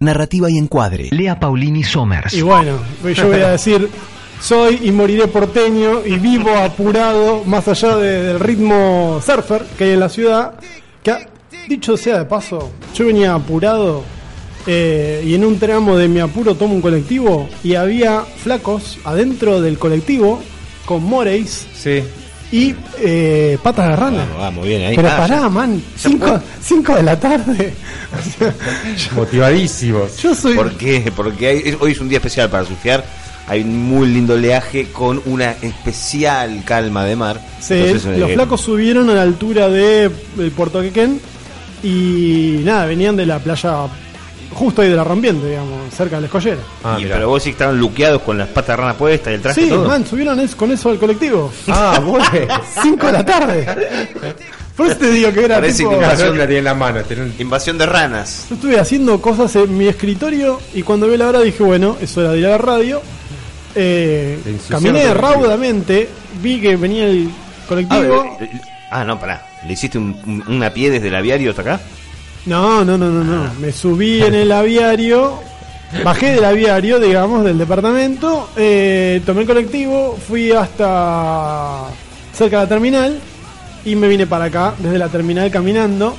narrativa y encuadre. Lea Paulini Somers. Y bueno, yo voy a decir, soy y moriré porteño y vivo apurado más allá de- del ritmo surfer que hay en la ciudad. Que ha- dicho sea de paso, yo venía apurado eh, y en un tramo de mi apuro tomo un colectivo y había flacos adentro del colectivo con moreis Sí. Y eh, patas de rana. Vamos, vamos, bien ahí. Pero Ah, pará, ya. man, 5 de la tarde. O sea, Motivadísimos. yo soy. ¿Por qué? Porque hay- hoy es un día especial para surfear. Hay un muy lindo oleaje con una especial calma de mar. Sí, Entonces, los eh, flacos subieron a la altura de el Puerto Quequén y nada, venían de la playa justo ahí de la rompiente, digamos, cerca de la escollera. Ah, y- pero vos sí estaban luqueados con las patas de rana puestas y el traje Sí, todo. man, subieron es- con eso al colectivo. Ah, bueno. 5 de la tarde. Por eso te digo que era Parece tipo... que La la tiene en la mano. tiene un- Invasión de ranas. Yo estuve haciendo cosas en mi escritorio y cuando vi la hora dije, bueno, es hora de ir a la radio. Eh, caminé raudamente, vi que venía el Ah, colectivo. eh, eh, ah, no, pará. ¿Le hiciste un, un- una pie desde el aviario hasta acá? No, no, no, no, no. Me subí en el aviario, bajé del aviario, digamos, del departamento, eh, tomé el colectivo, fui hasta cerca de la terminal y me vine para acá, desde la terminal caminando.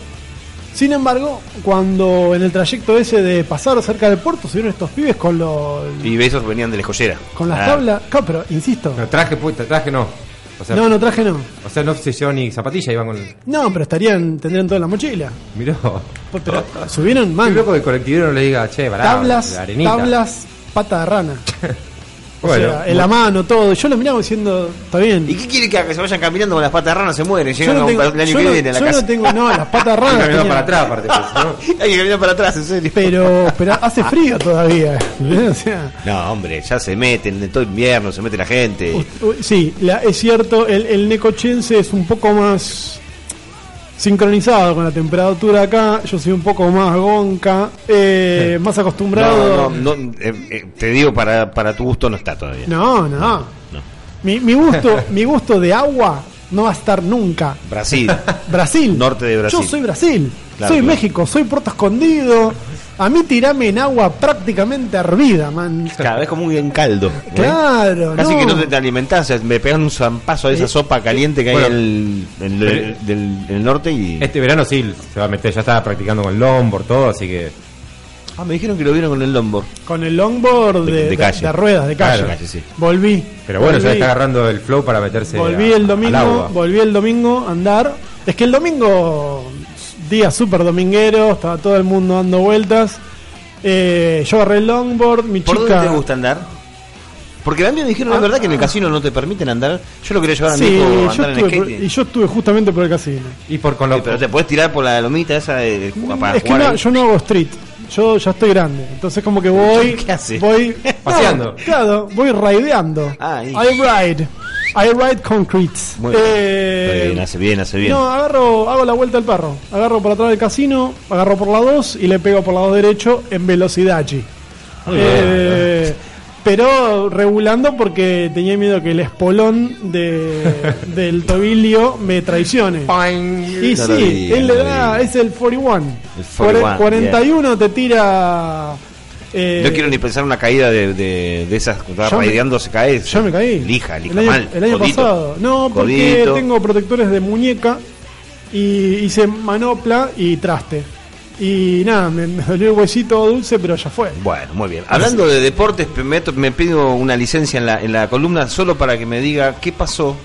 Sin embargo, cuando en el trayecto ese de pasar cerca del puerto, subieron estos pibes con los Y esos venían de la escollera. con las Ah, tablas. Claro, pero insisto, No, traje, puesta, traje no. O sea, no, no traje no. o sea, no se llevó ni zapatilla, iban con. No, pero estarían, tendrían toda la mochila. Miró. Pero subieron, Qué man, loco que el colectivero no le diga, che, pará, tablas, tablas, pata de rana. O sea, en la mano, todo. Yo lo miraba diciendo, está bien. ¿Y qué quiere que haga? Se vayan caminando con las patas de rana, se mueren. Llegan no tengo, el año yo que no- viene a la yo casa. no tengo, no, las patas de Hay que caminar para atrás, aparte, pues, ¿no? Hay que caminar para atrás, en serio. Pero, pero hace frío todavía. O sea, No, hombre, ya se meten en todo invierno, se mete la gente. u- u- sí, la- es cierto, el, el necochense es un poco más sincronizado con la temperatura acá. Yo soy un poco más gonca, eh, más acostumbrado. No, no, no, eh, eh, te digo, para, para tu gusto no está todavía. No, no. No. Mi, mi gusto, mi gusto de agua no va a estar nunca. Brasil. Brasil. Norte de Brasil. Yo soy Brasil. Claro, soy claro. México, soy Puerto Escondido. A mí tirame en agua prácticamente hervida, man. Cada vez como muy en caldo. ¿eh? Claro, Casi no. que no te, te alimentás, me pegan un zampazo de esa Eh, sopa caliente que bueno, hay en el, en el- pero- del, en el norte y... Este verano sí se va a meter, ya estaba practicando con longboard, todo, así que. Ah, me dijeron que lo vieron con el longboard. Con el longboard De- de, de de- calle. de ruedas, de calle. Claro, calle, sí. Volví. Pero bueno, ya Volví. está agarrando el flow para meterse. Volví a- el al domingo, agua. volví el domingo a andar. Es que el domingo, día súper dominguero, estaba todo el mundo dando vueltas. Eh, yo agarré el longboard, mi ¿Por chica. dónde te gusta andar? Porque a mí me dijeron, la Ah, verdad, que en el casino no te permiten andar. Yo lo quería llevar a mi Sí, yo andar en estuve por- skate. y yo estuve justamente por el casino. Y por con Sí, lo. pero te puedes tirar por la lomita esa de, para es que no, yo no hago street. Yo ya estoy grande. Entonces como que voy... ¿Qué hace? Voy... Paseando. No, claro, voy raideando. Ah, y- I ride. I ride concrete. Muy bien. Eh, bien, hace bien, hace bien. No, agarro, hago la vuelta al perro. Agarro por atrás del casino, agarro por la 2 y le pego por la 2 derecho en velocidad. Eh, pero regulando porque tenía miedo que el espolón de, del tobillo me traicione. Y sí, él no le da, es el 41. El 41, 41 te tira. Eh, No quiero ni pensar una caída de, de, de esas raideando, se cae. Yo me caí. Lija, lija el año, mal. el año Codito. pasado. No, porque Codito. tengo protectores de muñeca y hice manopla y traste. Y nada, me, me dolió el huesito dulce, pero ya fue. Bueno, muy bien. Hablando de deportes, me, me pido una licencia en la, en la columna solo para que me diga qué pasó.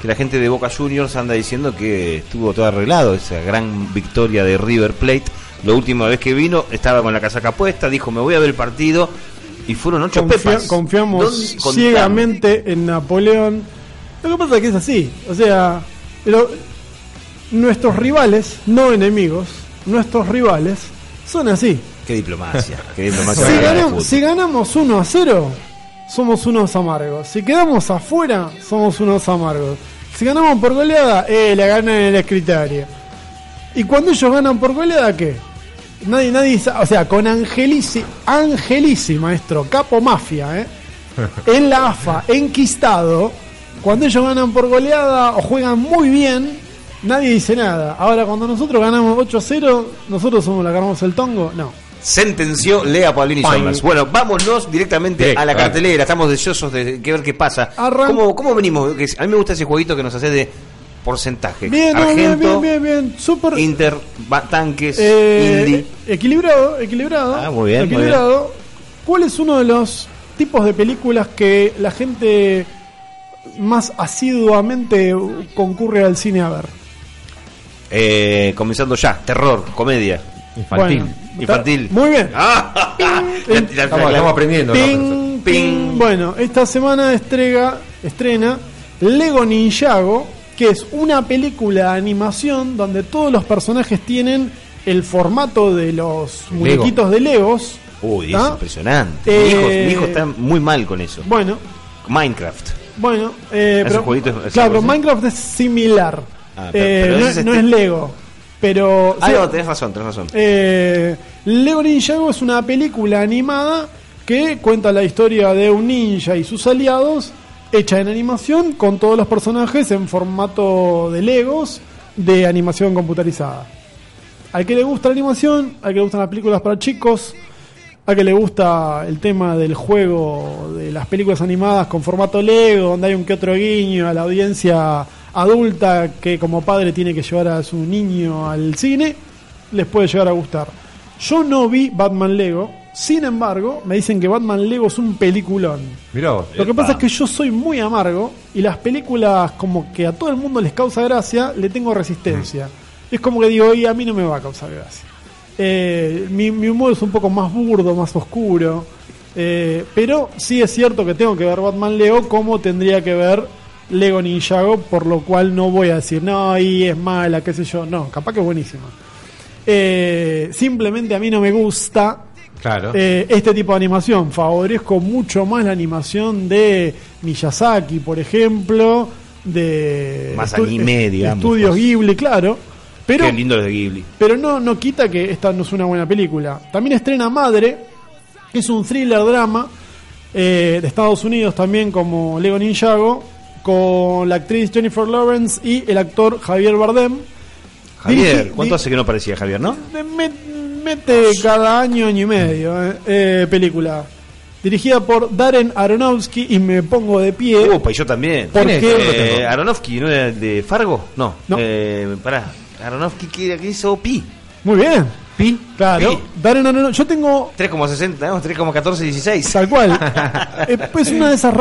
Que la gente de Boca Juniors anda diciendo que estuvo todo arreglado, esa gran victoria de River Plate. La última vez que vino estaba con la casaca puesta, dijo me voy a ver el partido y fueron ocho Confia- pepas. confiamos ciegamente en Napoleón. Lo que pasa es que es así. O sea, lo- nuestros rivales, no enemigos, nuestros rivales, son así. Qué diplomacia, qué diplomacia. Si, ganamos, si ganamos 1 a 0, somos unos amargos. Si quedamos afuera, somos unos amargos. Si ganamos por goleada, eh, la ganan en el escritorio. Y cuando ellos ganan por goleada, ¿qué? Nadie, nadie, o sea, con Angelici, Angelici, maestro, capo mafia, ¿eh? En la AFA, enquistado, cuando ellos ganan por goleada o juegan muy bien, nadie dice nada. Ahora, cuando nosotros ganamos 8 a 0, nosotros somos la que ganamos el tongo, no. sentenció Lea Paulini. Sombras. Bueno, vámonos directamente a la cartelera. Estamos deseosos de que ver qué pasa. Arran- ¿Cómo, ¿Cómo venimos? A mí me gusta ese jueguito que nos hace de porcentaje. Bien, no, bien, Argento, bien, bien, bien. Súper. Inter, tanques, Eh, Indy. Equilibrado, equilibrado. Ah, muy bien, muy Equilibrado. ¿Cuál es uno de los tipos de películas que la gente más asiduamente concurre al cine a ver? Eh, comenzando ya, terror, comedia. Infantil. Bueno, Infantil. Muy bien. Ah, la- la- la- Estamos, estamos aprendiendo. ¿no, Ping, ping. Bueno, esta semana estrega, estrena Lego Ninjago, que es una película de animación donde todos los personajes tienen el formato de los muñequitos de Legos. Uy, es impresionante. Eh, mi, hijo, mi hijo está muy mal con eso. Bueno, Minecraft. bueno, eh, pero, claro, pero. Minecraft es similar. Ah, pero- Eh, pero no, este- es Lego, pero Ah, sí, no, tenés razón, tenés razón. Eh, Lego Ninjago es una película animada que cuenta la historia de un ninja y sus aliados, hecha en animación con todos los personajes en formato de Legos de animación computarizada. Al que le gusta la animación, al que le gustan las películas para chicos, al que le gusta el tema del juego de las películas animadas con formato Lego, donde hay un que otro guiño a la audiencia adulta que como padre tiene que llevar a su niño al cine, les puede llegar a gustar. Yo no vi Batman Lego, sin embargo, me dicen que Batman Lego es un peliculón. Mirá vos. Lo que pasa es que yo soy muy amargo y las películas como que a todo el mundo les causa gracia, le tengo resistencia. Es como que digo, y a mí no me va a causar gracia. Eh, mi, mi humor es un poco más burdo, más oscuro. eh, pero sí es cierto que tengo que ver Batman Lego como tendría que ver Lego Ninjago, por lo cual no voy a decir, no, ahí es mala, qué sé yo. No, capaz que es buenísima. Eh, simplemente a mí no me gusta Claro. eh, este tipo de animación. Favorezco mucho más la animación de Miyazaki, por ejemplo, de Más estu- anime, digamos, Estudios más. Ghibli, claro. Pero, Qué lindo los de Ghibli. pero no, no quita que esta no es una buena película. También estrena Madre, que es un thriller drama eh, de Estados Unidos también como Lego Ninjago, con la actriz Jennifer Lawrence y el actor Javier Bardem. Javier, ¿cuánto hace que no parecía Javier, no? Me- mete cada año, año y medio eh, eh, película. Dirigida por Darren Aronofsky y me pongo de pie. Upa, y yo también. ¿Por ¿Quién es? qué? Eh, Aronofsky, ¿no era de Fargo? No. No. Eh, pará. Aronofsky, ¿qué, qué hizo? Pi. Muy bien. Pi. Claro. Pi. Darren Aronofsky. Yo tengo 3,60, ¿no? 3,1416. tal cual. Pues una de esas.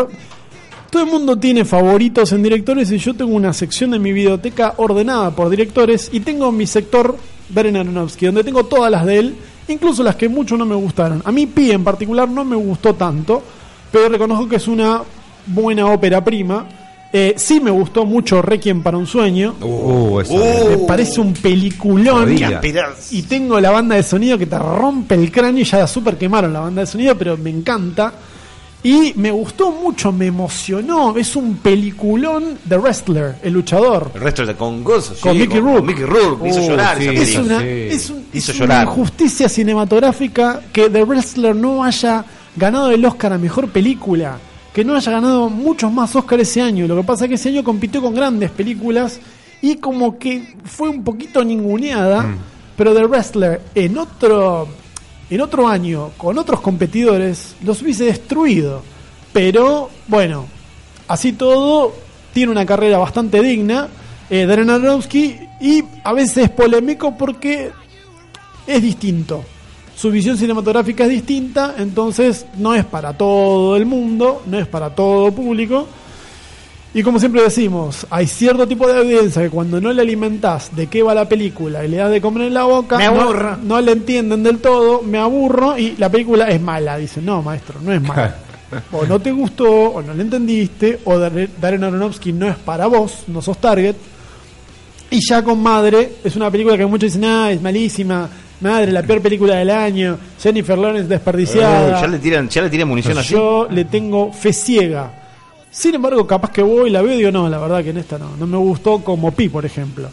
Todo el mundo tiene favoritos en directores y yo tengo una sección de mi videoteca ordenada por directores y tengo mi sector Darren Aronofsky, donde tengo todas las de él, incluso las que mucho no me gustaron. A mí Pi en particular no me gustó tanto, pero reconozco que es una buena ópera prima. Eh, sí me gustó mucho Requiem para un sueño. Uh, eso. Uh. Me parece un peliculón. Y tengo la banda de sonido que te rompe el cráneo y ya la super quemaron la banda de sonido, pero me encanta. Y me gustó mucho, me emocionó. Es un peliculón de Wrestler, el luchador. El resto de con gozo, sí, Con Mickey Rourke. Mickey Rourke, me hizo Uh, llorar sí. esa Es una, sí. es un- Hizo es llorar. una injusticia cinematográfica que The Wrestler no haya ganado el Oscar a mejor película. Que no haya ganado muchos más Oscars ese año. Lo que pasa es que ese año compitió con grandes películas y como que fue un poquito ninguneada. Mm. Pero The Wrestler en otro, en otro año, con otros competidores, los hubiese destruido. Pero bueno, así todo, tiene una carrera bastante digna. Eh, Darren Aronofsky y a veces es polémico porque es distinto. Su visión cinematográfica es distinta, entonces no es para todo el mundo, no es para todo público. Y como siempre decimos, hay cierto tipo de audiencia que cuando no le alimentás de qué va la película y le das de comer en la boca, Me no-. No, le entienden del todo, me aburro y la película es mala. Dicen, no, maestro, no es mala. o no te gustó, o no le entendiste, o Dar- Darren Aronofsky no es para vos, no sos target. Y ya con Madre, es una película que muchos dicen, ah, es malísima. Madre, la peor película del año. Jennifer Lawrence desperdiciada. Eh, ya le tiran, ya le tiran munición así. Yo le tengo fe ciega. Sin embargo, capaz que voy y la veo y digo, no, la verdad que en esta no. No me gustó como Pi, por ejemplo.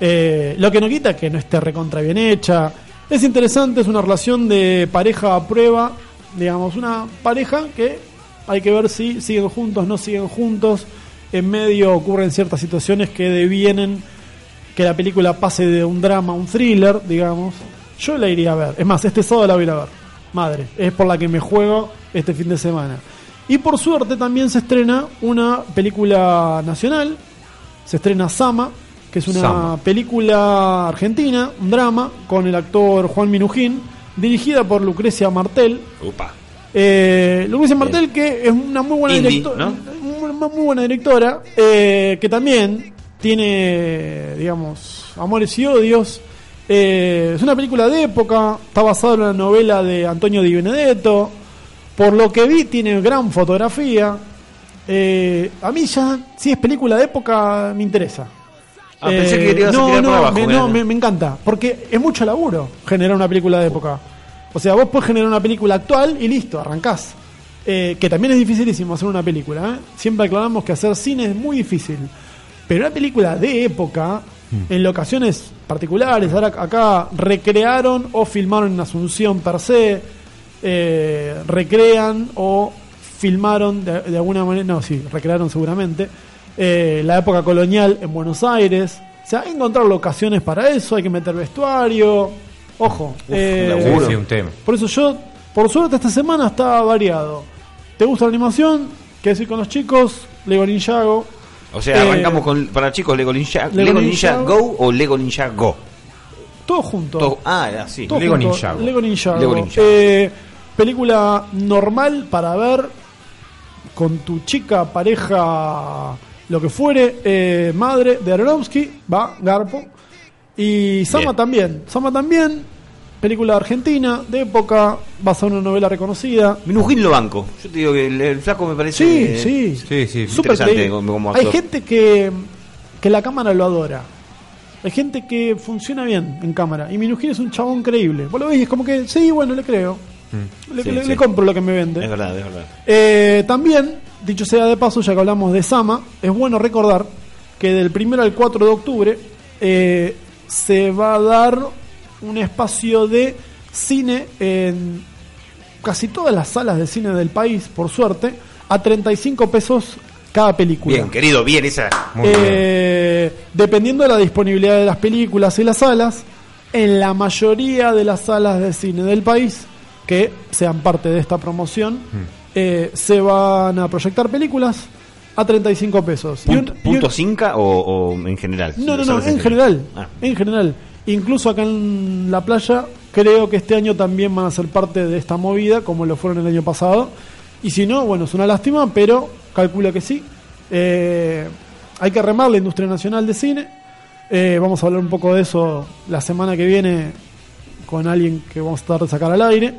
Eh, lo que no quita que no esté recontra bien hecha. Es interesante, es una relación de pareja a prueba. Digamos, una pareja que hay que ver si siguen juntos, no siguen juntos. En medio ocurren ciertas situaciones que devienen que la película pase de un drama a un thriller, digamos. yo la iría a ver. Es más, este sábado la voy a ir a ver. Madre, es por la que me juego este fin de semana. Y por suerte también se estrena una película nacional. Se estrena Sama, que es una Sama. película argentina, un drama, con el actor Juan Minujín, dirigida por Lucrecia Martel. Upa. Eh, Lucrecia Martel, que es una muy buena Indie, directora, ¿no? muy, muy buena directora, eh, que también tiene, digamos, amores y odios. Eh, es una película de época, está basada en una novela de Antonio Di Benedetto. Por lo que vi, tiene gran fotografía. Eh, a mí ya, si es película de época, me interesa. Ah, pensé que querías no, tirar no, por abajo, me, no, me, me encanta, porque es mucho laburo generar una película de época. O sea, vos podés generar una película actual y listo, arrancás. Eh, que también es dificilísimo hacer una película. ¿eh? Siempre aclaramos que hacer cine es muy difícil. Pero una película de época, en locaciones particulares, ahora acá recrearon o filmaron en Asunción per se, eh, recrean o filmaron de, de alguna manera, no, sí, recrearon seguramente, eh, la época colonial en Buenos Aires. O sea, hay que encontrar locaciones para eso, hay que meter vestuario. Ojo, eh. Sí, sí, un tema. por eso yo, por suerte, esta semana está variado. ¿Te gusta la animación? ¿Qué decir con los chicos? Lego Ninjago. O sea, Eh, arrancamos con, para chicos, Lego Ninja, Lego Lego Ninja Ninja Go o Lego Ninja Go. Todo junto. Todo- ah, así. Todo Lego. Ninjago. Lego Ninjago. Lego Ninjago. Eh, película normal para ver con tu chica, pareja, lo que fuere. eh, madre de Aronofsky, va, Garpo. Y Sama Bien. también. Sama también. Película argentina, de época, basada en una novela reconocida. Minujín lo banco. Yo te digo que el, el flaco me parece. Sí, eh, sí. sí, sí, interesante como- como Hay gente que, que la cámara lo adora. Hay gente que funciona bien en cámara. Y Minujín es un chabón creíble. Vos lo ves y es como que, sí, bueno, le creo. Le, Sí, le- sí. le compro lo que me vende. Es verdad, es verdad. Eh, también, dicho sea de paso, ya que hablamos de Sama, es bueno recordar que del 1 al 4 de octubre eh, se va a dar un espacio de cine en casi todas las salas de cine del país, por suerte, a 35 pesos cada película. Bien, querido, bien esa. Muy bien. Eh, dependiendo de la disponibilidad de las películas y las salas, en la mayoría de las salas de cine del país que sean parte de esta promoción, eh, se van a proyectar películas a 35 pesos. ¿Punto, punto o, o en general? no, no, no, en general. Ah. En general. Incluso acá en la playa, creo que este año también van a ser parte de esta movida, como lo fueron el año pasado. Y si no, bueno, es una lástima, pero calculo que sí. Eh, hay que remar la industria nacional de cine. Eh, vamos a hablar un poco de eso la semana que viene con alguien que vamos a tratar de sacar al aire.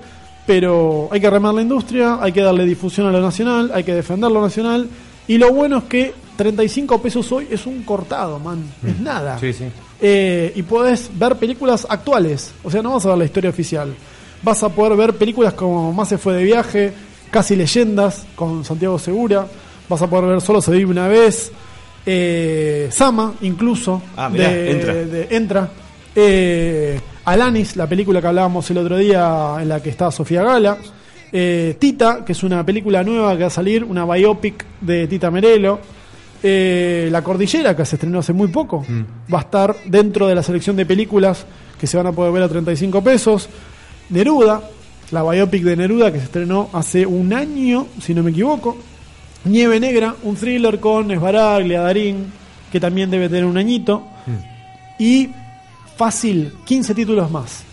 Pero hay que remar la industria, hay que darle difusión a lo nacional, hay que defender lo nacional. Y lo bueno es que 35 pesos hoy es un cortado, man. Es nada. Sí, sí. Eh, y puedes ver películas actuales. O sea, no vas a ver la historia oficial. Vas a poder ver películas como Más se fue de viaje, Casi leyendas con Santiago Segura. Vas a poder ver Solo se vive una vez. eh, Sama, incluso. Ah, mirá, entra. de- entra. Eh, Alanis, la película que hablábamos el otro día en la que está Sofía Gala. Eh, Tita, que es una película nueva que va a salir, una biopic de Tita Merelo. Eh, la Cordillera, que se estrenó hace muy poco, va a estar dentro de la selección de películas que se van a poder ver a 35 pesos. Neruda, la biopic de Neruda, que se estrenó hace un año, si no me equivoco. Nieve Negra, un thriller con Esbaraglia, Darín, que también debe tener un añito. Y fácil, 15 títulos más.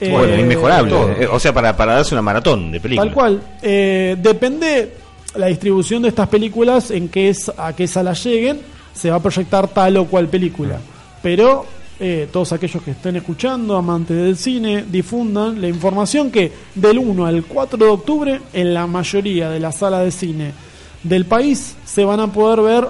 Bueno, Eh, inmejorable. todo. Eh, o sea, para, para darse una maratón de películas. Tal cual. Eh, depende la distribución de estas películas, en qué es, a qué sala lleguen, se va a proyectar tal o cual película. Pero eh, todos aquellos que estén escuchando, amantes del cine, difundan la información que del 1 al 4 de octubre, en la mayoría de las salas de cine del país, se van a poder ver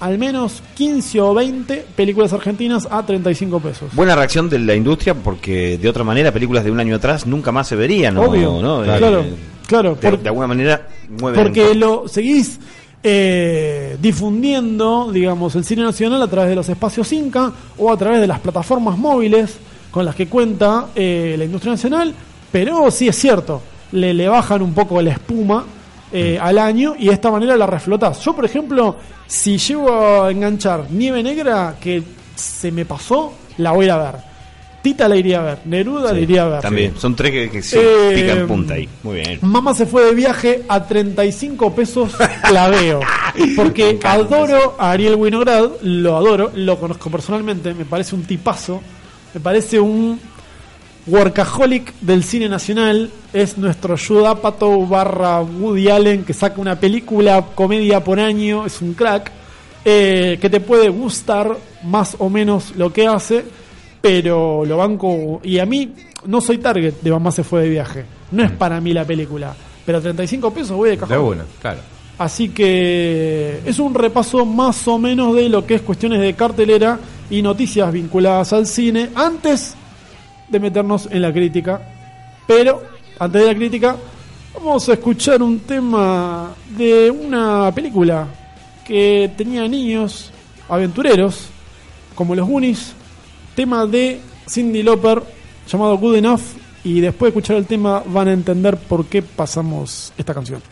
al menos 15 o 20 películas argentinas a 35 pesos. Buena reacción de la industria porque de otra manera películas de un año atrás nunca más se verían. ¿no? Obvio. ¿no? Claro, Eh, claro, De, por- de alguna manera mueven. Porque lo seguís eh, difundiendo, digamos, el cine nacional a través de los espacios Inca o a través de las plataformas móviles con las que cuenta eh, la industria nacional, pero sí es cierto, le, le bajan un poco la espuma eh, al año y de esta manera la reflotás. Yo, por ejemplo, si llego a enganchar Nieve Negra, que se me pasó, la voy a ir a ver. Tita la iría a ver, Neruda la Sí, iría a ver. También, son tres que, que sí, Eh, pican punta ahí. Muy bien. Mamá se fue de viaje a 35 pesos claveo. Porque adoro a Ariel Winograd, lo adoro, lo conozco personalmente, me parece un tipazo, me parece un workaholic del cine nacional, es nuestro Judapato barra Woody Allen que saca una película, comedia por año, es un crack, eh, que te puede gustar más o menos lo que hace, pero lo banco, y a mí no soy target de Mamá se fue de viaje, no es para mí la película, pero a 35 pesos voy de cajón. De una, claro. Así que es un repaso más o menos de lo que es cuestiones de cartelera y noticias vinculadas al cine antes de meternos en la crítica. Pero antes de la crítica vamos a escuchar un tema de una película que tenía niños aventureros como los Goonies, tema de Cindy Lauper llamado Good Enough y después de escuchar el tema van a entender por qué pasamos esta canción.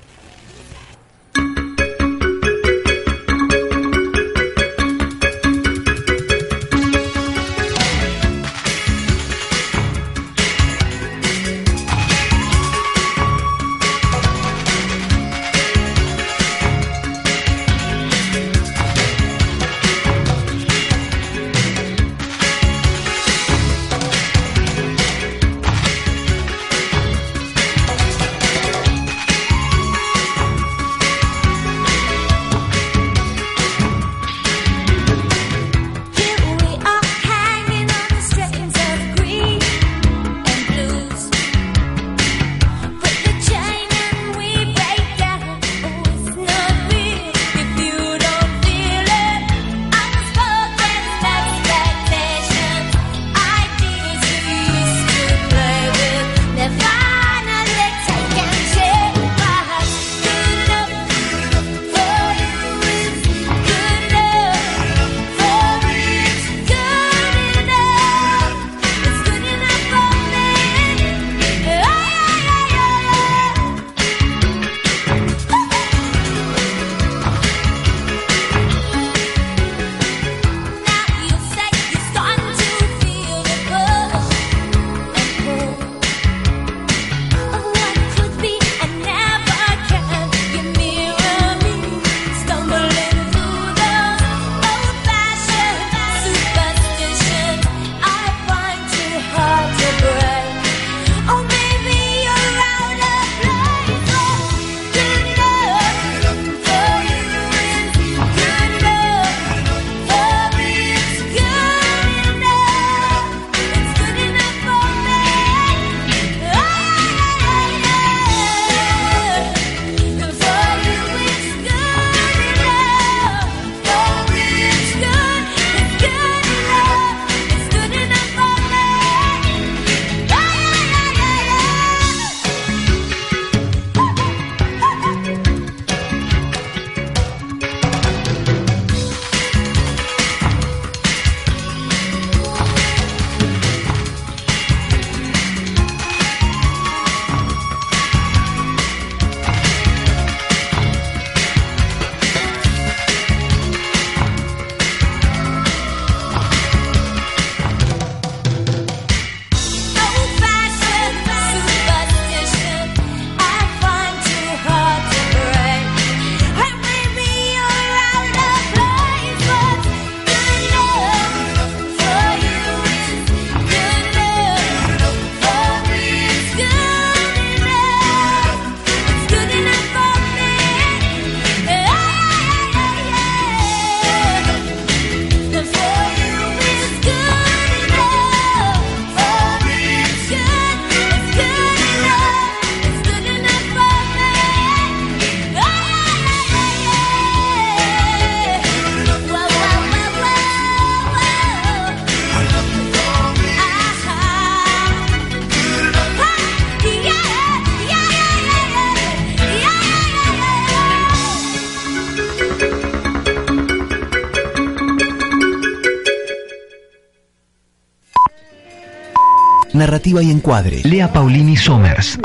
Narrativa y encuadre. Lea Paulini Somers.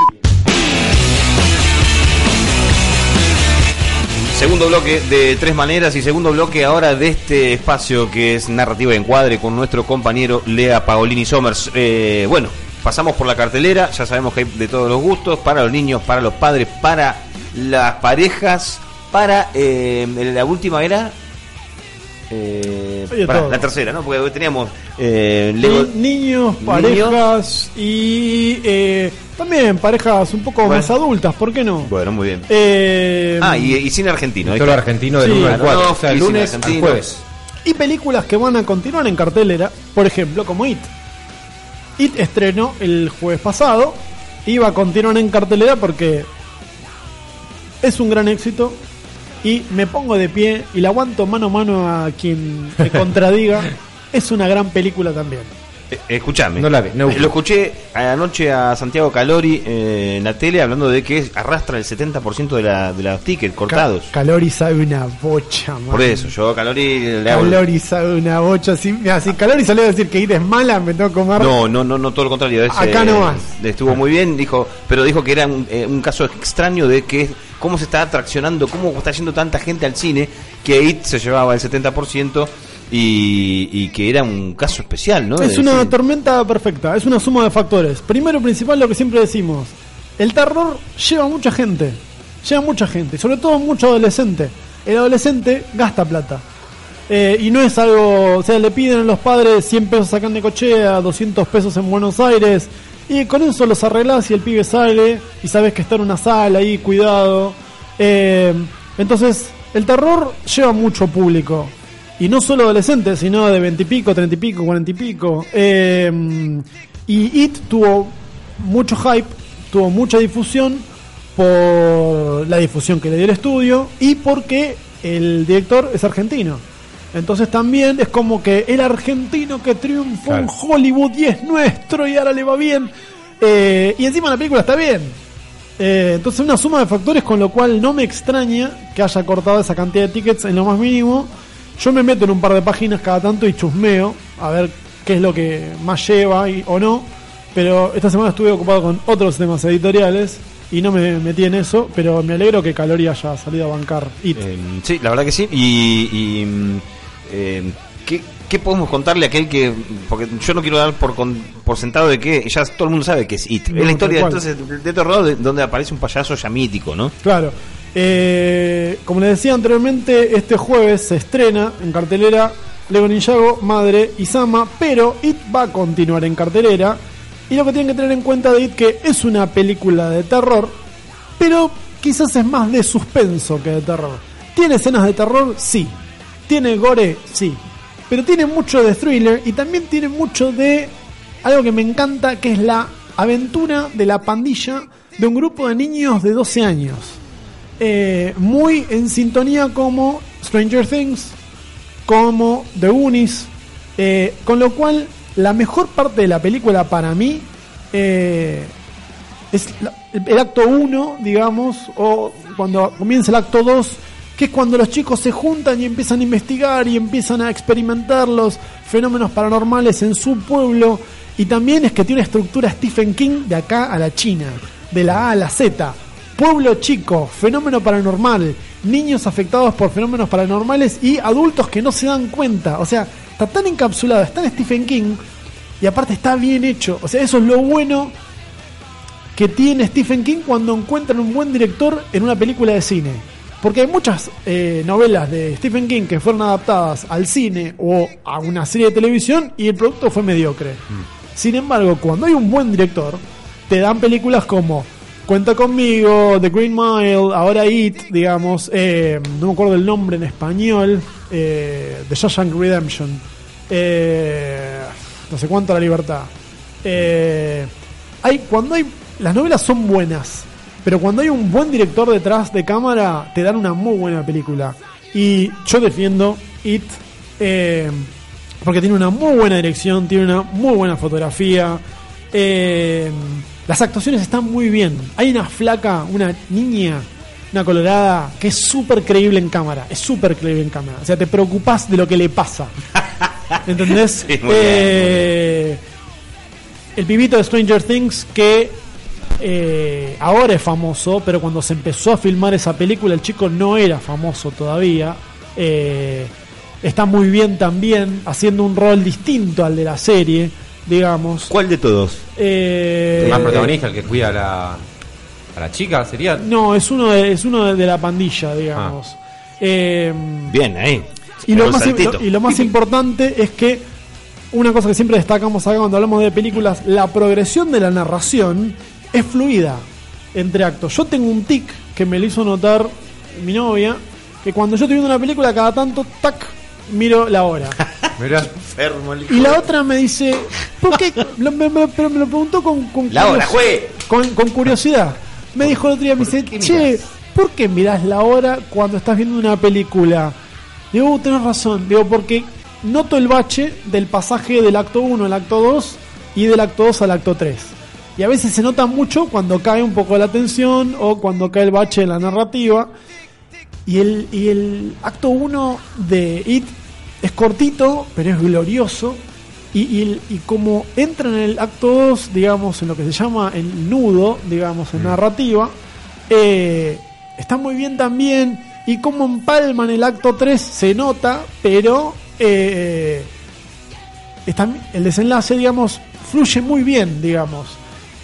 Segundo bloque de tres maneras y segundo bloque ahora de este espacio que es narrativa de encuadre con nuestro compañero Lea Paolini Somers. Eh, bueno, pasamos por la cartelera, ya sabemos que hay de todos los gustos, para los niños, para los padres, para las parejas, para eh, la última era... eh, Para la tercera, ¿no? Porque hoy teníamos eh, Lego- niños, parejas y eh, también parejas un poco Bueno. más adultas, ¿por qué no? Bueno, muy bien. Eh, Ah, y, y cine argentino. Solo argentino del Sí. 1 al 4. No, o sea, y lunes al jueves. y películas que van a continuar en cartelera, por ejemplo, como It. It estrenó el jueves pasado y va a continuar en cartelera porque es un gran éxito y me pongo de pie y la aguanto mano a mano a quien me contradiga. es una gran película también. Eh, escuchame. No la vi, no. Lo escuché anoche a Santiago Calori eh, en la tele hablando de que arrastra el 70% de, la, de los tickets cortados. Ca- Calori sabe una bocha, man. Por eso, yo a Calori le hago... Calori sabe una bocha. Si, mira, si Calori salió a decir que It es mala, me tengo que comer. No, no, no, no, todo lo contrario. es, Acá eh, no más. le Estuvo muy bien, dijo, pero dijo que era un, eh, un caso extraño de que cómo se está atraccionando, cómo está yendo tanta gente al cine, que IT se llevaba el 70% y, y que era un caso especial, ¿no? Es una tormenta perfecta, es una suma de factores. Primero y principal lo que siempre decimos, el terror lleva mucha gente, lleva mucha gente, sobre todo mucho adolescente. El adolescente gasta plata. Eh, y no es algo, o sea, le piden a los padres 100 pesos sacan de cochea, 200 pesos en Buenos Aires, y con eso los arreglás y el pibe sale, y sabes que está en una sala ahí, cuidado. Eh, entonces, el terror lleva mucho público. Y no solo adolescentes, sino de 20 y pico, 30 y pico, 40 y pico. Eh, y It tuvo mucho hype, tuvo mucha difusión por la difusión que le dio el estudio y porque el director es argentino. Entonces también es como que el argentino que triunfó en. Hollywood y es nuestro y ahora le va bien. Eh, y encima la película está bien. Eh, entonces una suma de factores con lo cual no me extraña que haya cortado esa cantidad de tickets en lo más mínimo. Yo me meto en un par de páginas cada tanto y chusmeo a ver qué es lo que más lleva y- o no. Pero esta semana estuve ocupado con otros temas editoriales y no me metí en eso. Pero me alegro que Calori haya salido a bancar It. eh, sí, la verdad que sí. Y, y, mm, eh, ¿qué, qué podemos contarle a aquel que.? Porque yo no quiero dar por, con- por sentado de que ya todo el mundo sabe que es It. No, es la historia entonces de terror de- donde aparece un payaso ya mítico, ¿no? Claro. Eh, como les decía anteriormente, este jueves se estrena en cartelera Lego Ninjago, Madre y Sama, pero It va a continuar en cartelera. Y lo que tienen que tener en cuenta de It que es una película de terror, pero quizás es más de suspenso que de terror. ¿Tiene escenas de terror? Sí. ¿Tiene gore? Sí. Pero tiene mucho de thriller y también tiene mucho de algo que me encanta, que es la aventura de la pandilla de un grupo de niños de 12 años. Eh, muy en sintonía como Stranger Things, como The Unis, eh, con lo cual la mejor parte de la película para mí eh, es el acto 1, digamos, o cuando comienza el acto 2, que es cuando los chicos se juntan y empiezan a investigar y empiezan a experimentar los fenómenos paranormales en su pueblo. Y también es que tiene una estructura Stephen King de acá a la China, de la A a la Z. Pueblo chico, fenómeno paranormal, niños afectados por fenómenos paranormales y adultos que no se dan cuenta. O sea, está tan encapsulado, está en Stephen King y aparte está bien hecho. O sea, eso es lo bueno que tiene Stephen King cuando encuentran un buen director en una película de cine. Porque hay muchas eh, novelas de Stephen King que fueron adaptadas al cine o a una serie de televisión y el producto fue mediocre. Sin embargo, cuando hay un buen director, te dan películas como Cuenta conmigo, The Green Mile, ahora It, digamos, eh, no me acuerdo el nombre en español, eh, The Shawshank Redemption, eh, no sé cuánto la libertad. Eh, hay, cuando hay, las novelas son buenas, pero cuando hay un buen director detrás de cámara, te dan una muy buena película. Y yo defiendo It, eh, porque tiene una muy buena dirección, tiene una muy buena fotografía. eh, las actuaciones están muy bien. Hay una flaca, una niña, una colorada, que es súper creíble en cámara. Es súper creíble en cámara. O sea, te preocupas de lo que le pasa. ¿Entendés? Sí, bien, Eh, el pibito de Stranger Things que eh, ahora es famoso, pero cuando se empezó a filmar esa película el chico no era famoso todavía. Eh, está muy bien también, haciendo un rol distinto al de la serie, digamos. ¿Cuál de todos? Eh, El más protagonista, el que cuida a la, a la chica, sería. No, es uno de, es uno de, la pandilla, digamos. Eh, Bien, ahí. y, lo Un más, saltito. lo- y lo más importante es que una cosa que siempre destacamos acá cuando hablamos de películas, la progresión de la narración es fluida entre actos. Yo tengo un tic que me lo hizo notar mi novia, que cuando yo estoy viendo una película cada tanto, tac, miro la hora. Mirá, Enfermo el hijo Y la otra me dice, ¿por qué? Lo- me, me- pero me lo preguntó con, con, La hora, jue. con, con curiosidad. Me dijo el otro día, me dice, che, ¿por qué mirás la hora cuando estás viendo una película? Digo, uh, tenés razón. Digo, porque noto el bache del pasaje del acto 1 al acto 2 y del acto 2 al acto 3. Y a veces se nota mucho cuando cae un poco la tensión o cuando cae el bache de la narrativa. Y el, y el acto 1 de It es cortito, pero es glorioso. Y, y, y como entra en el acto 2, digamos, en lo que se llama el nudo, digamos, en narrativa, eh, está muy bien también. Y como empalma en el acto 3 se nota, pero eh, está- el desenlace, digamos, fluye muy bien, digamos.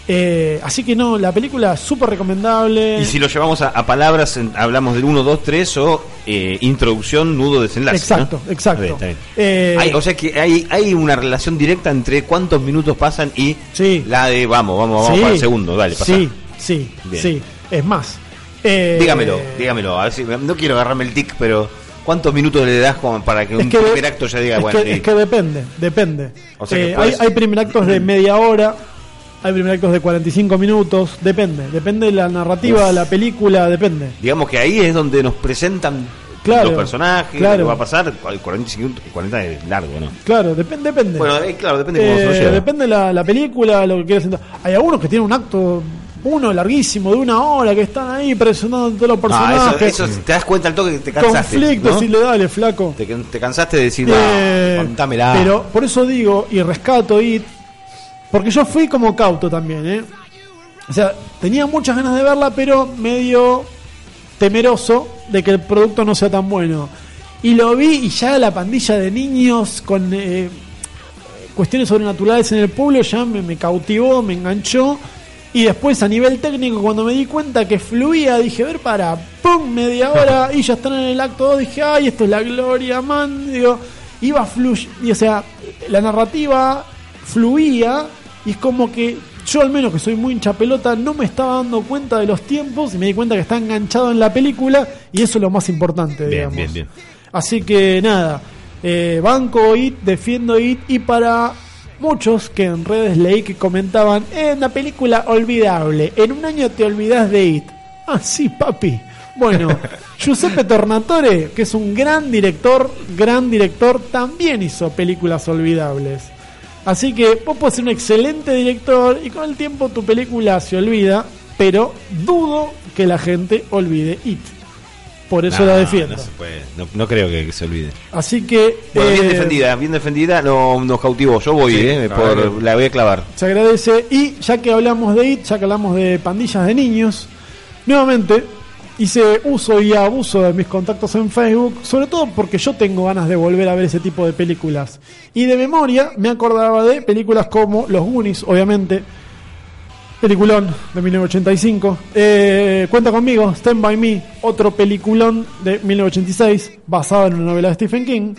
Eh, así que no, la película es súper recomendable. Y si lo llevamos a, a palabras, en- hablamos del 1, 2, 3 o eh, introducción, nudo, desenlace. Exacto, ¿no? exacto. Está bien, está bien. Eh, Hay- o sea que hay, hay una relación directa entre cuántos minutos pasan y Sí. la de vamos, vamos, vamos Sí. para el segundo, dale, pasa. Sí, sí, Bien. sí. Es más. eh, Dígamelo, dígamelo. A ver si, no quiero agarrarme el tic, pero ¿cuántos minutos le das como para que un que, primer acto ya diga, es bueno, que- sí. es que depende, depende. O sea que Eh, puedes- hay, hay primer actos de media hora, hay primer actos de 45 minutos, depende. Depende de la narrativa Uf. la película, depende. Digamos que ahí es donde nos presentan Claro, los personajes, claro. lo que va a pasar. 45 minutos, 40 es largo, ¿no? Claro, depende, depende. Bueno, eh, claro, depende de cómo se lo Eh, lleva. depende de la, la película, lo que quieras sentar. Hay algunos que tienen un acto, uno larguísimo, de una hora, que están ahí presentando todos los Ah, personajes. eso, eso, te das cuenta al toque que te cansaste. conflictos, ¿no? y le dale, flaco. te, te cansaste de decir, Eh, contámela. Pero por eso digo, y rescato It, porque yo fui como cauto también, ¿eh? O sea, tenía muchas ganas de verla, pero medio temeroso de que el producto no sea tan bueno. Y lo vi y ya la pandilla de niños con eh, cuestiones sobrenaturales en el pueblo ya me, me cautivó, me enganchó. Y después a nivel técnico, cuando me di cuenta que fluía, dije, a ver, para, ¡pum! Media hora y ya están en el acto 2. Dije, ay, esto es la gloria, man. Digo, iba fluir. Y o sea, la narrativa fluía y es como que yo, al menos que soy muy hincha pelota, no me estaba dando cuenta de los tiempos y me di cuenta que está enganchado en la película y eso es lo más importante, Bien, digamos. bien, bien. Así que nada, eh, banco IT, defiendo IT y para muchos que en redes leí que comentaban, es una película olvidable, en un año te olvidas de IT. Ah, sí, papi. Bueno, Giuseppe Tornatore, que es un gran director, gran director, también hizo películas olvidables. Así que vos podés ser un excelente director y con el tiempo tu película se olvida, pero dudo que la gente olvide IT. Por eso No, la defiendo. No, se puede. No, no creo que, que se olvide. Así que Bueno, bien eh, defendida, bien defendida, no, nos cautivó. Yo voy, Sí, eh, por- la voy a clavar. se agradece. Y ya que hablamos de IT, ya que hablamos de pandillas de niños, nuevamente hice uso y abuso de mis contactos en Facebook, sobre todo porque yo tengo ganas de volver a ver ese tipo de películas. Y de memoria me acordaba de películas como Los Goonies, obviamente. Peliculón de 1985. Eh, cuenta conmigo, Stand By Me, otro peliculón de 1986, basado en una novela de Stephen King.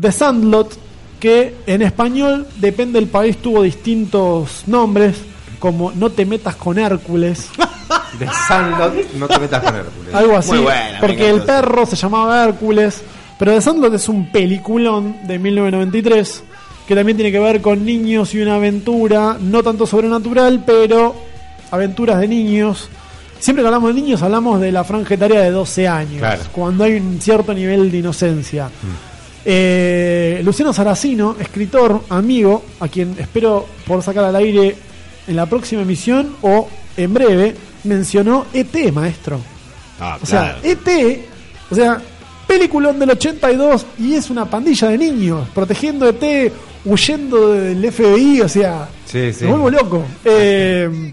The Sandlot, que en español, depende del país, tuvo distintos nombres, como No te metas con Hércules, De Sandlot, no te metas con Hércules. algo así, Muy buena, me porque el perro se llamaba Hércules, pero The Sandlot es un peliculón de 1993 que también tiene que ver con niños y una aventura, no tanto sobrenatural, pero aventuras de niños. Siempre que hablamos de niños hablamos de la franja etaria de 12 años, Claro. cuando hay un cierto nivel de inocencia. Mm. Eh, Luciano Saracino, escritor, amigo, a quien espero por sacar al aire en la próxima emisión o en breve, mencionó ET, maestro. Ah, O sea, ET, o sea, peliculón del 82 y es una pandilla de niños protegiendo ET, huyendo del FBI, o sea, Sí, sí. me vuelvo loco. Eh,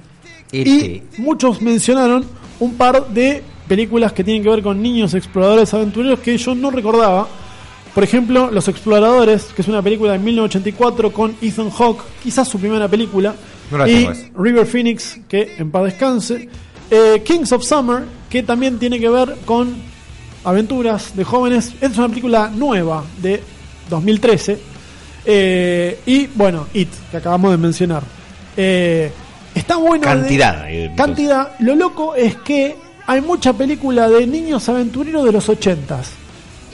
E.T.. Y muchos mencionaron un par de películas que tienen que ver con niños exploradores aventureros que yo no recordaba. Por ejemplo, Los Exploradores, que es una película de 1984 con Ethan Hawke, quizás su primera película. No y tengo. River Phoenix, que en paz descanse. Eh, Kings of Summer, que también tiene que ver con aventuras de jóvenes. Es una película nueva de 2013. Eh, y bueno, It, que acabamos de mencionar. Eh, está bueno. Cantidad, cantidad. Lo loco es que hay mucha película de niños aventureros de los 80s.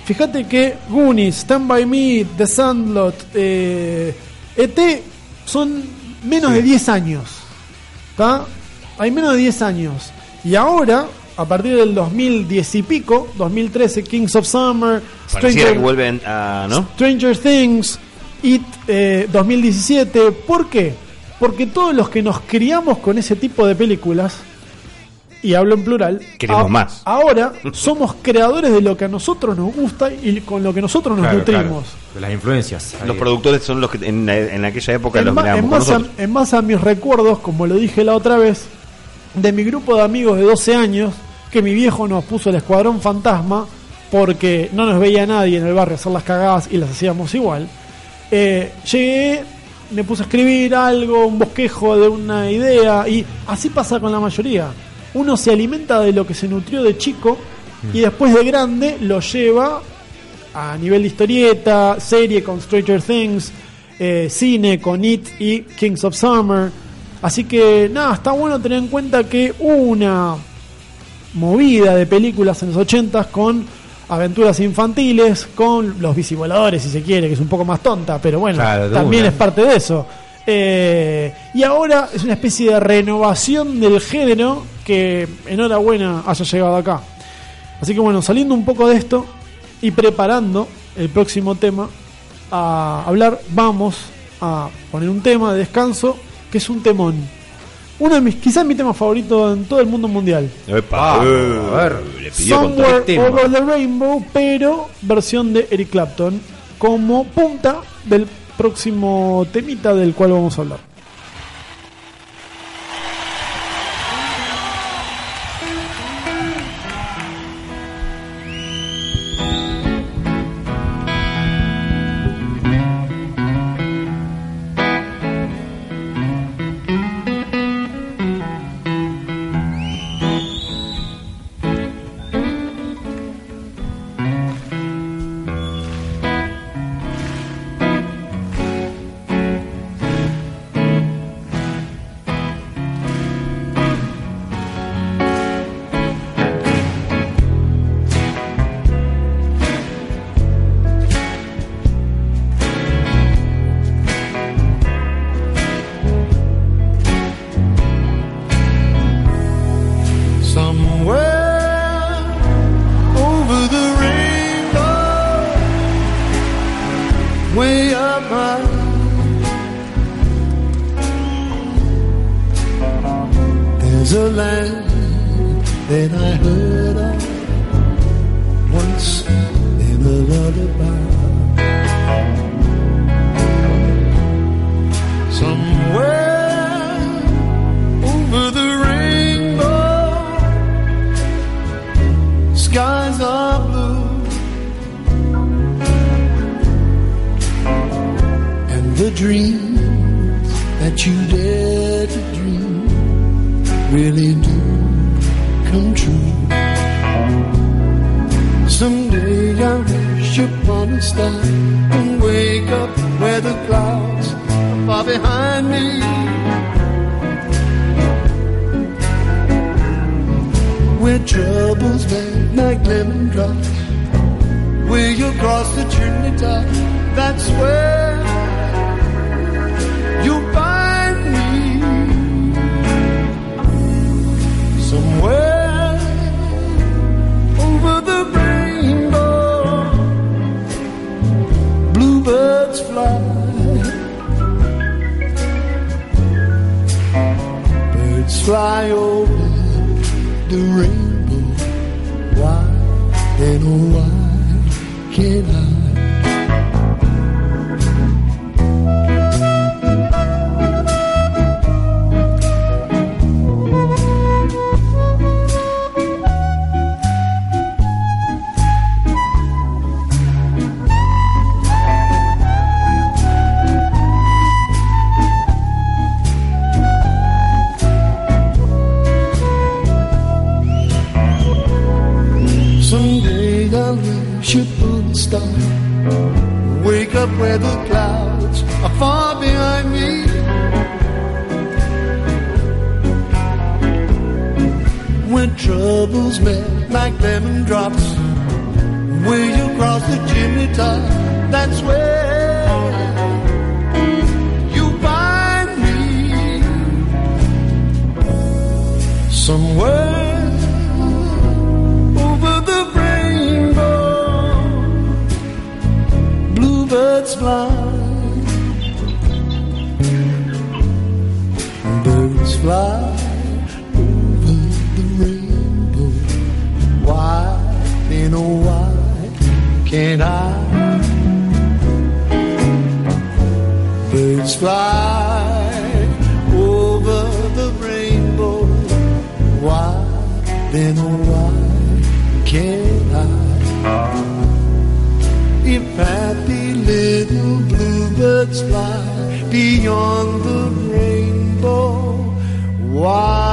Fíjate que Goonies, Stand By Me, The Sandlot, eh, ET son menos de 10 años. ¿Está? Hay menos de 10 años. Y ahora, a partir del 2010 y pico, 2013, Kings of Summer, que Stranger, vuelven a. ¿No? Stranger Things, It eh, 2017. ¿Por qué? Porque todos los que nos criamos con ese tipo de películas, y hablo en plural, Queremos a- más. Ahora somos creadores de lo que a nosotros nos gusta y con lo que nosotros nos Claro, nutrimos. claro, de las influencias. Los productores son los que en, en aquella época En, los mirábamos en a, base a mis recuerdos, como lo dije la otra vez, de mi grupo de amigos de 12 años, que mi viejo nos puso el escuadrón fantasma porque no nos veía nadie en el barrio hacer las cagadas y las hacíamos igual. Eh, llegué, me puse a escribir algo, un bosquejo de una idea, y así pasa con la mayoría. Uno se alimenta de lo que se nutrió de chico y después de grande lo lleva a nivel de historieta, serie con Stranger Things, eh, cine con It y Kings of Summer. Así que nada, está bueno tener en cuenta que hubo una movida de películas en los 80 con aventuras infantiles, con los bicivoladores, si se quiere, que es un poco más tonta, pero bueno, Claro, también una. es parte de eso. Eh, y ahora es una especie de renovación del género que enhorabuena haya llegado acá. Así que bueno, saliendo un poco de esto y preparando el próximo tema a hablar, vamos a poner un tema de descanso que es un temón. Uno de mis, quizás mi tema favorito en todo el mundo mundial. Epa, Vamos, eh, a ver. le pidió con todo. Somewhere tema. Over the Rainbow, pero versión de Eric Clapton, como punta del próximo temita del cual vamos a hablar. The dreams that you dare to dream really do come true. Someday I wish upon a star and wake up where the clouds are far behind me. Where troubles bend like lemon drops. Where you cross the top. That's where Somewhere over the rainbow. Bluebirds fly. Birds fly over the rainbow. Why, oh why When troubles melt like lemon drops, will you cross the chimney top? That's where you find me. Somewhere over the rainbow, bluebirds fly, birds fly you know why can't I? Birds fly over the rainbow. Why, then oh why can't I? If happy little bluebirds fly beyond the rainbow, why,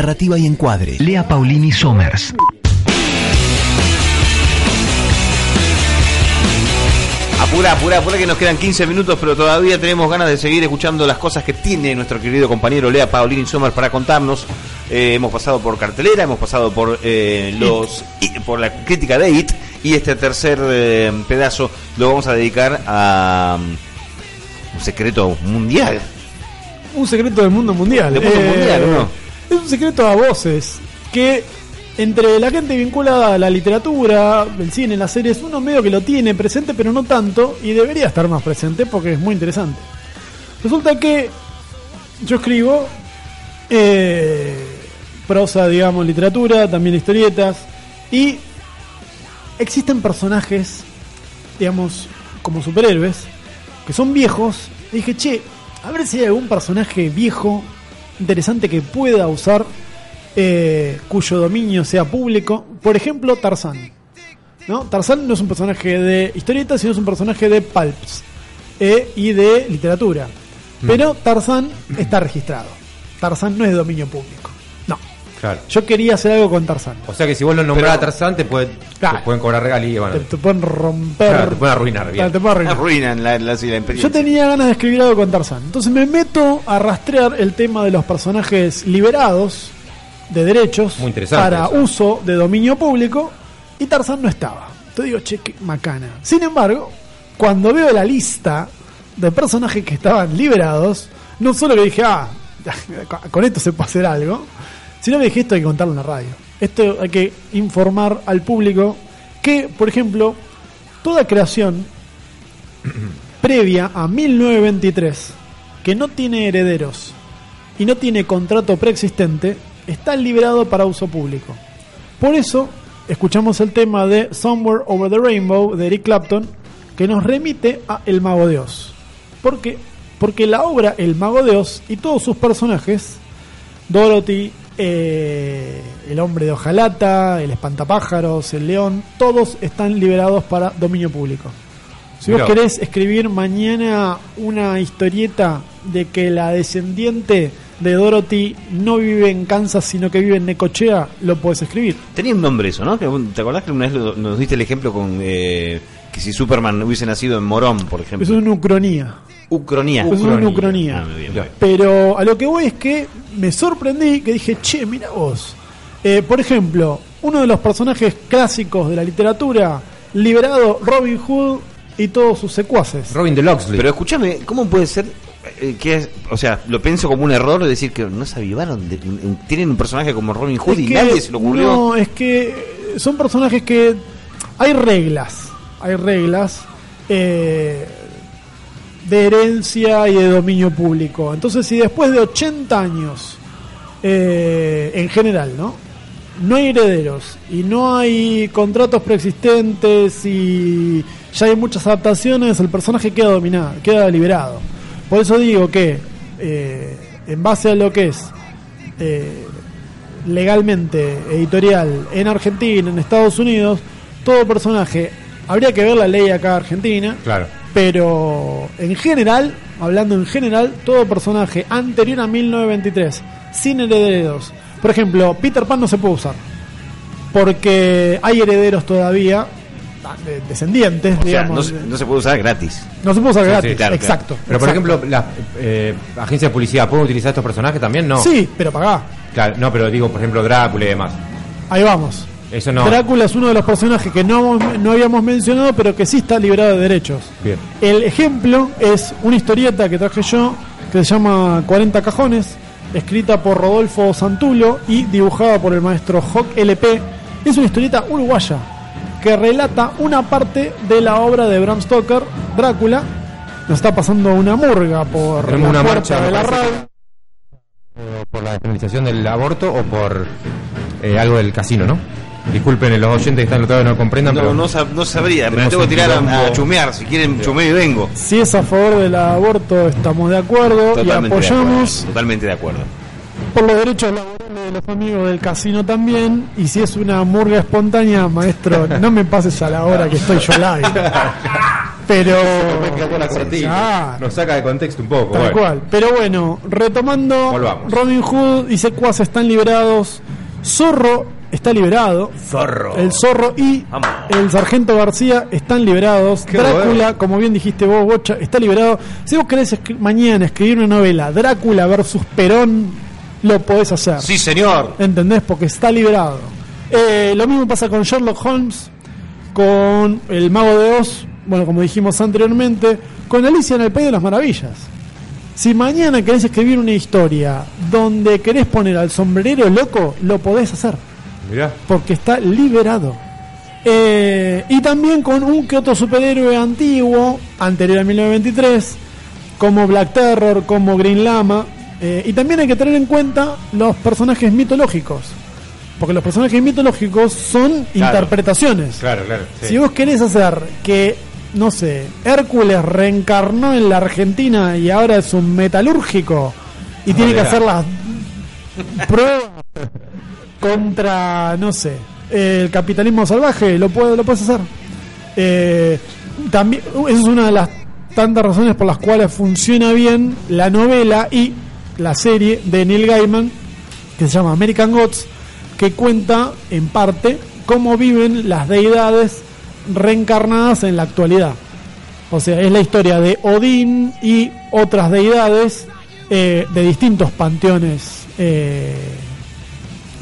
Narrativa y encuadre. Lea Paulini Somers. Apura, apura, apura que nos quedan 15 minutos, pero todavía tenemos ganas de seguir escuchando las cosas que tiene nuestro querido compañero Lea Paulini Somers para contarnos. Eh, hemos pasado por cartelera, hemos pasado por eh, los por la crítica de IT y este tercer eh, pedazo lo vamos a dedicar a um, un secreto mundial. Un secreto del mundo mundial. Del mundo mundial, ¿o no? Es un secreto a voces que entre la gente vinculada a la literatura, el cine, las series, uno medio que lo tiene presente, pero no tanto, y debería estar más presente porque es muy interesante. Resulta que yo escribo eh, prosa, digamos, literatura, también historietas, y existen personajes, digamos, como superhéroes, que son viejos, dije, che, a ver si hay algún personaje viejo, interesante que pueda usar, eh, cuyo dominio sea público. Por ejemplo, Tarzán. ¿no? Tarzán no es un personaje de historietas, sino es un personaje de pulps eh, y de literatura. Pero Tarzán está registrado. Tarzán no es de dominio público. Claro. Yo quería hacer algo con Tarzán. O sea que si vos lo nombrás a Tarzán, te, puede- Claro. te pueden cobrar regalías. Bueno, Te, te pueden romper. Claro, te pueden arruinar, bien. Claro, te pueden arruinar. Arruinan la, la, la experiencia. Yo tenía ganas de escribir algo con Tarzán. Entonces me meto a rastrear el tema de los personajes liberados de derechos Muy interesante para eso. uso de dominio público y Tarzán no estaba. Entonces digo, che, qué macana. Sin embargo, cuando veo la lista de personajes que estaban liberados, no solo que dije, ah, con esto se puede hacer algo, sino que dije, esto hay que contarlo en la radio. Esto hay que informar al público que, por ejemplo, toda creación previa a 1923 que no tiene herederos y no tiene contrato preexistente está liberado para uso público. Por eso escuchamos el tema de Somewhere Over the Rainbow de Eric Clapton que nos remite a El Mago de Oz. ¿Por qué? Porque la obra El Mago de Oz y todos sus personajes, Dorothy, eh, el hombre de hojalata, el espantapájaros, el león, todos están liberados para dominio público. Si vos querés escribir mañana una historieta de que la descendiente de Dorothy no vive en Kansas, sino que vive en Necochea, lo podés escribir. Tenía un nombre eso, ¿no? ¿Te acordás que una vez lo- nos diste el ejemplo con eh, que si Superman hubiese nacido en Morón, por ejemplo? Eso es una ucronía. Ucronía. Es una ucronía. Ah, bien. Pero a lo que voy es que me sorprendí que dije, che, mira vos. Eh, por ejemplo, uno de los personajes clásicos de la literatura, liberado Robin Hood y todos sus secuaces. Robin de Loxley. Pero escúchame, ¿cómo puede ser eh, que es, o sea, lo pienso como un error de decir que no se avivaron, de- tienen un personaje como Robin Hood Es y que- nadie se le ocurrió? No, es que son personajes que hay reglas, hay reglas eh, de herencia y de dominio público. Entonces, si después de 80 años, eh, en general, ¿no? No hay herederos y no hay contratos preexistentes y ya hay muchas adaptaciones, el personaje queda dominado, queda liberado. Por eso digo que, eh, en base a lo que es eh, legalmente editorial en Argentina, en Estados Unidos, todo personaje, habría que ver la ley acá en Argentina, Claro. Pero en general, hablando en general, todo personaje anterior a 1923, sin herederos. Por ejemplo, Peter Pan no se puede usar, porque hay herederos todavía, de- descendientes, O sea, no, se- no se puede usar gratis. no se puede usar Sí, gratis, sí, claro, exacto. Pero por exacto. ejemplo, las eh, agencias de publicidad pueden utilizar estos personajes también, no. Sí, pero pagá. Claro, no, pero digo, por ejemplo, Drácula y demás. Ahí vamos. Eso no. Drácula es uno de los personajes que no, no habíamos mencionado, pero que sí está librado de derechos. Bien. El ejemplo es una historieta que traje yo, que se llama 40 cajones, escrita por Rodolfo Santulo y dibujada por el maestro Hawk LP. Es una historieta uruguaya que relata una parte de la obra de Bram Stoker, Drácula. Nos está pasando una murga por Tenemos la una marcha, de la radio. Por la despenalización del aborto o por eh, algo del casino, ¿no? Disculpen los oyentes que están todavía no comprendan, No, pero no, sab- no sabría, me la tengo que tirar a, chumear. Si quieren chumeo y vengo. Si es a favor del aborto, estamos de acuerdo y de apoyamos. acuerdo. Totalmente de acuerdo. por los derechos laborales de los amigos del casino también. Y si es una murga espontánea, maestro, no me pases a la hora que estoy yo live. Pero. Ah, nos saca de contexto un poco. tal bueno. cual. Pero bueno, retomando, Volvamos. Robin Hood y secuaces están liberados. Zorro está liberado. Zorro. El zorro y Vamos. el sargento García están liberados. Qué Drácula, bueno. como bien dijiste vos, Bocha, está liberado. Si vos querés escri- mañana escribir una novela, Drácula versus Perón, lo podés hacer. Sí, señor. ¿Entendés? Porque está liberado. Eh, lo mismo pasa con Sherlock Holmes, con El Mago de Oz, bueno, como dijimos anteriormente, con Alicia en el País de las Maravillas. Si mañana querés escribir una historia donde querés poner al sombrerero loco, lo podés hacer, Mirá. porque está liberado. Eh, y también con un que otro superhéroe antiguo, anterior a 1923, como Black Terror, como Green Lama. eh, y también hay que tener en cuenta los personajes mitológicos. Porque los personajes mitológicos son interpretaciones. Claro, claro. sí. Si vos querés hacer que, no sé, Hércules reencarnó en la Argentina y ahora es un metalúrgico y tiene que hacer las pruebas contra, no sé, el capitalismo salvaje, lo, puede, lo puedes hacer. Eh, también, esa es una de las tantas razones por las cuales funciona bien la novela y la serie de Neil Gaiman, que se llama American Gods, que cuenta en parte cómo viven las deidades reencarnadas en la actualidad. O sea, es la historia de Odín y otras deidades eh, de distintos panteones eh,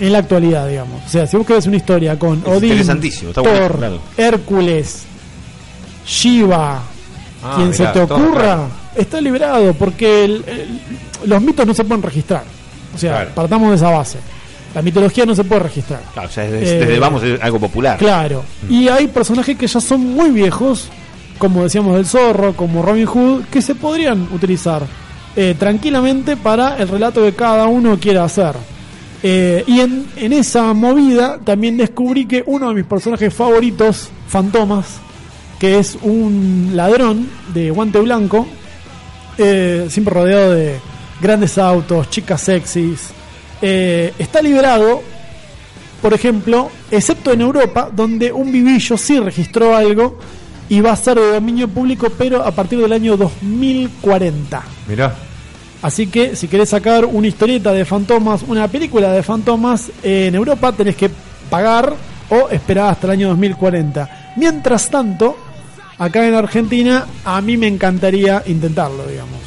en la actualidad, digamos. O sea, si vos querés una historia con Es Odín, Thor, bueno, claro. Hércules, Shiva, Ah, quien mirá, se te ocurra, está liberado porque el- el- los mitos no se pueden registrar. O sea, Claro. partamos de esa base. La mitología no se puede registrar. Claro, o sea, desde, Eh, desde vamos es algo popular. Claro. Y hay personajes que ya son muy viejos, como decíamos del zorro, como Robin Hood, que se podrían utilizar eh, tranquilamente para el relato que cada uno quiera hacer. Eh, y en, en esa movida también descubrí que uno de mis personajes favoritos, Fantomas, que es un ladrón de guante blanco, eh, siempre rodeado de grandes autos, chicas sexys, eh, está liberado por ejemplo, excepto en Europa, donde un vivillo sí registró algo y va a ser de dominio público, pero a partir del año 2040. Mirá. Así que si querés sacar una historieta de fantomas, una película de fantomas en Europa, tenés que pagar o esperar hasta el año 2040. Mientras tanto, acá en Argentina, a mí me encantaría intentarlo, digamos.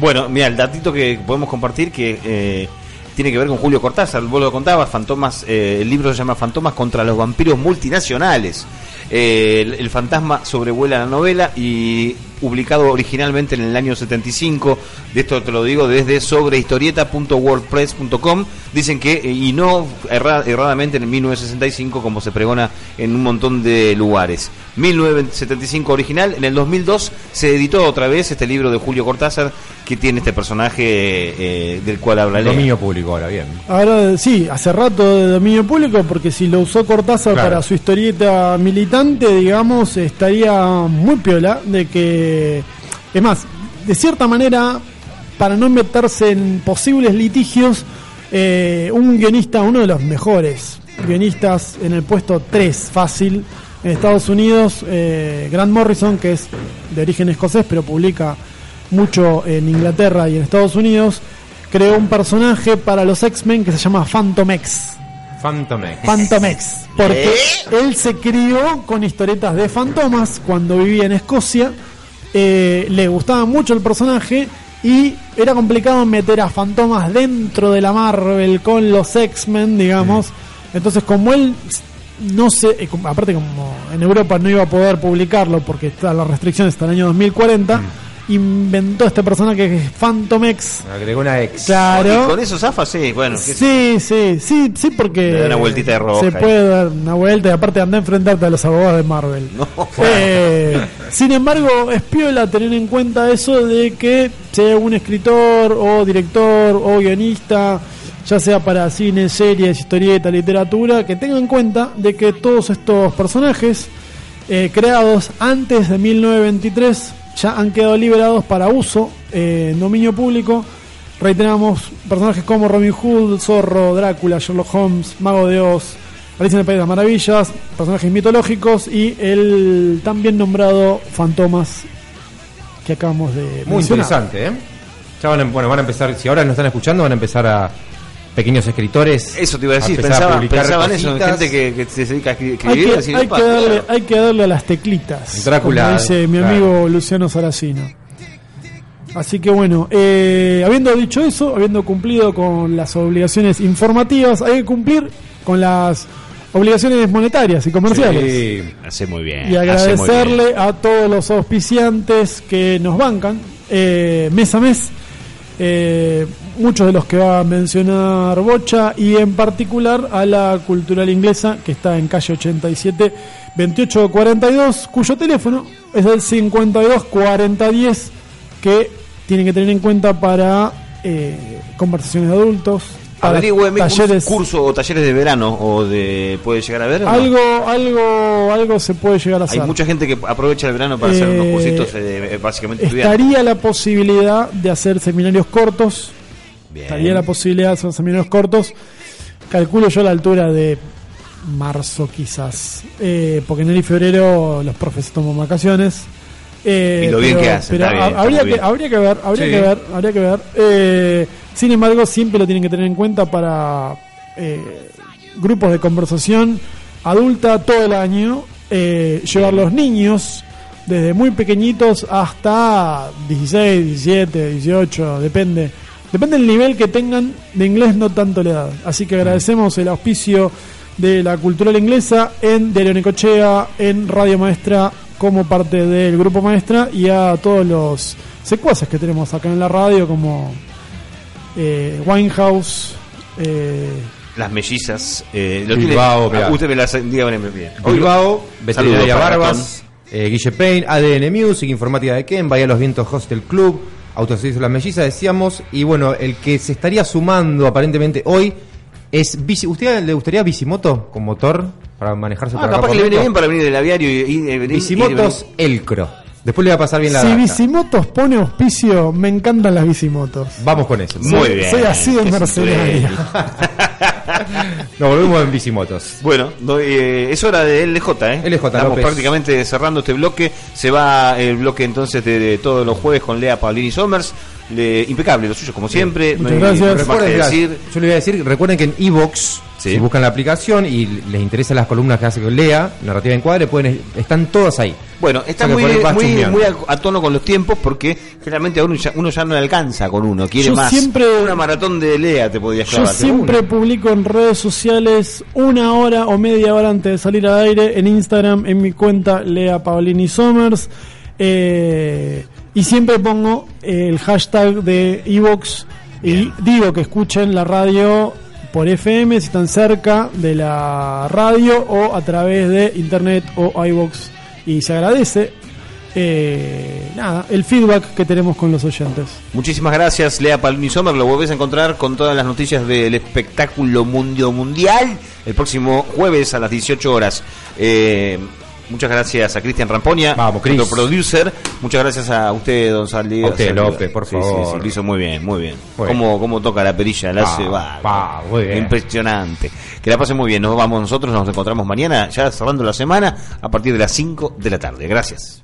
Bueno, mira, el datito que podemos compartir que eh, tiene que ver con Julio Cortázar, vos lo contabas, Fantomas, eh, el libro se llama Fantomas contra los vampiros multinacionales. Eh, el fantasma sobrevuela la novela y publicado originalmente en el año 75, de esto te lo digo desde sobrehistorieta.wordpress.com, dicen que, eh, y no erra- erradamente en el 1965 como se pregona en un montón de lugares. 1975 original, en el 2002 se editó otra vez este libro de Julio Cortázar que tiene este personaje eh, del cual hablaré. Dominio público ahora, bien. Ahora sí, hace rato de dominio público, porque si lo usó Cortázar Claro. para su historieta militante, digamos, estaría muy piola de que. Es más, de cierta manera, para no meterse en posibles litigios, eh, un guionista, uno de los mejores guionistas en el puesto 3, fácil, en Estados Unidos, eh, Grant Morrison, que es de origen escocés, pero publica mucho en Inglaterra y en Estados Unidos, creó un personaje para los X-Men que se llama Phantom X. Phantom X. Phantom X. Porque él se crió con historietas de fantomas cuando vivía en Escocia. Eh, le gustaba mucho el personaje y era complicado meter a fantomas dentro de la Marvel con los X-Men, digamos. Entonces, como él no sé, eh, aparte como en Europa no iba a poder publicarlo porque está la restricción hasta el año 2040, inventó este personaje que es Phantom X. Agregó una X. Claro. Y con eso zafa, sí, bueno. Sí, sí, sí, sí, porque Le da una vueltita de roja se ahí. puede dar una vuelta y aparte anda a enfrentarte a los abogados de Marvel. No. Eh, sin embargo, es piola tener en cuenta eso de que sea un escritor o director o guionista, ya sea para cine, series, historieta, literatura, que tenga en cuenta de que todos estos personajes eh, creados antes de 1923 ya han quedado liberados para uso eh, en dominio público. Reiteramos personajes como Robin Hood, Zorro, Drácula, Sherlock Holmes, Mago de Oz, Alicia en el País de las Maravillas, personajes mitológicos y el también nombrado Fantomas que acabamos de Muy mencionar. interesante, ¿eh? Ya van a, bueno, van a empezar, si ahora nos están escuchando, van a empezar a pequeños escritores. Eso te iba a decir, a pensaba, eso, gente que, que se dedica a Hay escribir, que, decir, hay, "Opa, que darle, claro". hay que darle a las teclitas, Drácula, como dice mi claro. amigo Luciano Saracino. Así que bueno, eh, habiendo dicho eso, habiendo cumplido con las obligaciones informativas, hay que cumplir con las obligaciones monetarias y comerciales. Sí. Hace muy bien. Y bien. agradecerle a todos los auspiciantes que nos bancan eh, mes a mes. Eh, muchos de los que va a mencionar Bocha y en particular a la Cultural Inglesa que está en calle 87 2842 cuyo teléfono es el 52 4010 que tienen que tener en cuenta para eh, conversaciones de adultos para Averigüeme talleres curso o talleres de verano o de puede llegar a ver. no? algo algo algo se puede llegar a Hay hacer mucha gente que aprovecha el verano para hacer unos Eh, cursitos eh, básicamente. Estaría la posibilidad de hacer seminarios cortos. Bien. Estaría la posibilidad de hacer seminarios cortos. Calculo yo la altura de marzo quizás. Eh, porque en enero y febrero los profes toman vacaciones. Eh, Y lo bien que hacen, pero bien, habría, que, habría que ver, habría Sí. que ver, habría que ver. Eh, sin embargo, siempre lo tienen que tener en cuenta para eh, grupos de conversación adulta todo el año. eh, llevar los niños desde muy pequeñitos hasta 16, 17, 18, depende. Depende del nivel que tengan de inglés, no tanto la edad. Así que agradecemos el auspicio de la cultural inglesa en Diario Necochea, en Radio Maestra, como parte del grupo Maestra, y a todos los secuaces que tenemos acá en la radio, como eh, Winehouse, eh, Las mellizas. Eh, lo Bilbao, tiene, ah, usted me las dígame bien. Bilbao, Veterinaria Barbas, eh, Guille Payne, ADN Music, Informática de Ken, Bahía Los Vientos Hostel Club, Autoservicio Las Mellizas, decíamos. Y bueno, el que se estaría sumando aparentemente hoy es bici. ¿Usted le gustaría bicimoto con motor para manejarse Ah, por acá capaz por que le viene bien para venir del aviario y, y- y venir. Bicimotos Elcro. Después le va a pasar bien la si data. Bicimotos pone auspicio, me encantan las bicimotos. Vamos con eso. Muy Soy- bien. Soy así de mercenario. Nos volvemos en bicimotos. Bueno, doy, eh, es hora de LJ, ¿eh? LJ Estamos López. prácticamente cerrando este bloque. Se va el bloque entonces de, de todos los jueves con Lea Paulini Somers. Le- impecable, lo suyo como siempre. Muchas No hay gracias. más que Recuerden, decir. yo les voy a decir, recuerden que en Evox, Sí. si buscan la aplicación y les interesan las columnas que hace que lea, narrativa en cuadre, pueden, están todas ahí. Bueno, está O sea que muy, muy, muy a, a tono con los tiempos porque generalmente a uno ya, uno ya no le alcanza con uno, quiere Yo más. siempre- Una maratón de Lea te podías Yo siempre publico en redes sociales una hora o media hora antes de salir al aire en Instagram, en mi cuenta Lea Paolini Somers. eh, y siempre pongo el hashtag de Evox y digo que escuchen la radio por FM si están cerca de la radio o a través de internet o iVox. Y se agradece eh, nada, el feedback que tenemos con los oyentes. Muchísimas gracias, Lea Palmi Sommer. Lo volvés a encontrar con todas las noticias del espectáculo mundio mundial el próximo jueves a las 18 horas. Eh, muchas gracias a Cristian Ramponia, Vamos, Cris. nuestro producer. Muchas gracias a usted, don Saldi. A usted, López, por Sí, favor. Sí, sí, lo hizo muy bien, muy bien. Cómo, cómo toca la perilla, la hace, Va, va, va, muy bien. Impresionante. Que la pase muy bien. Nos vamos nosotros, nos encontramos mañana, ya cerrando la semana, a partir de las 5 de la tarde. Gracias.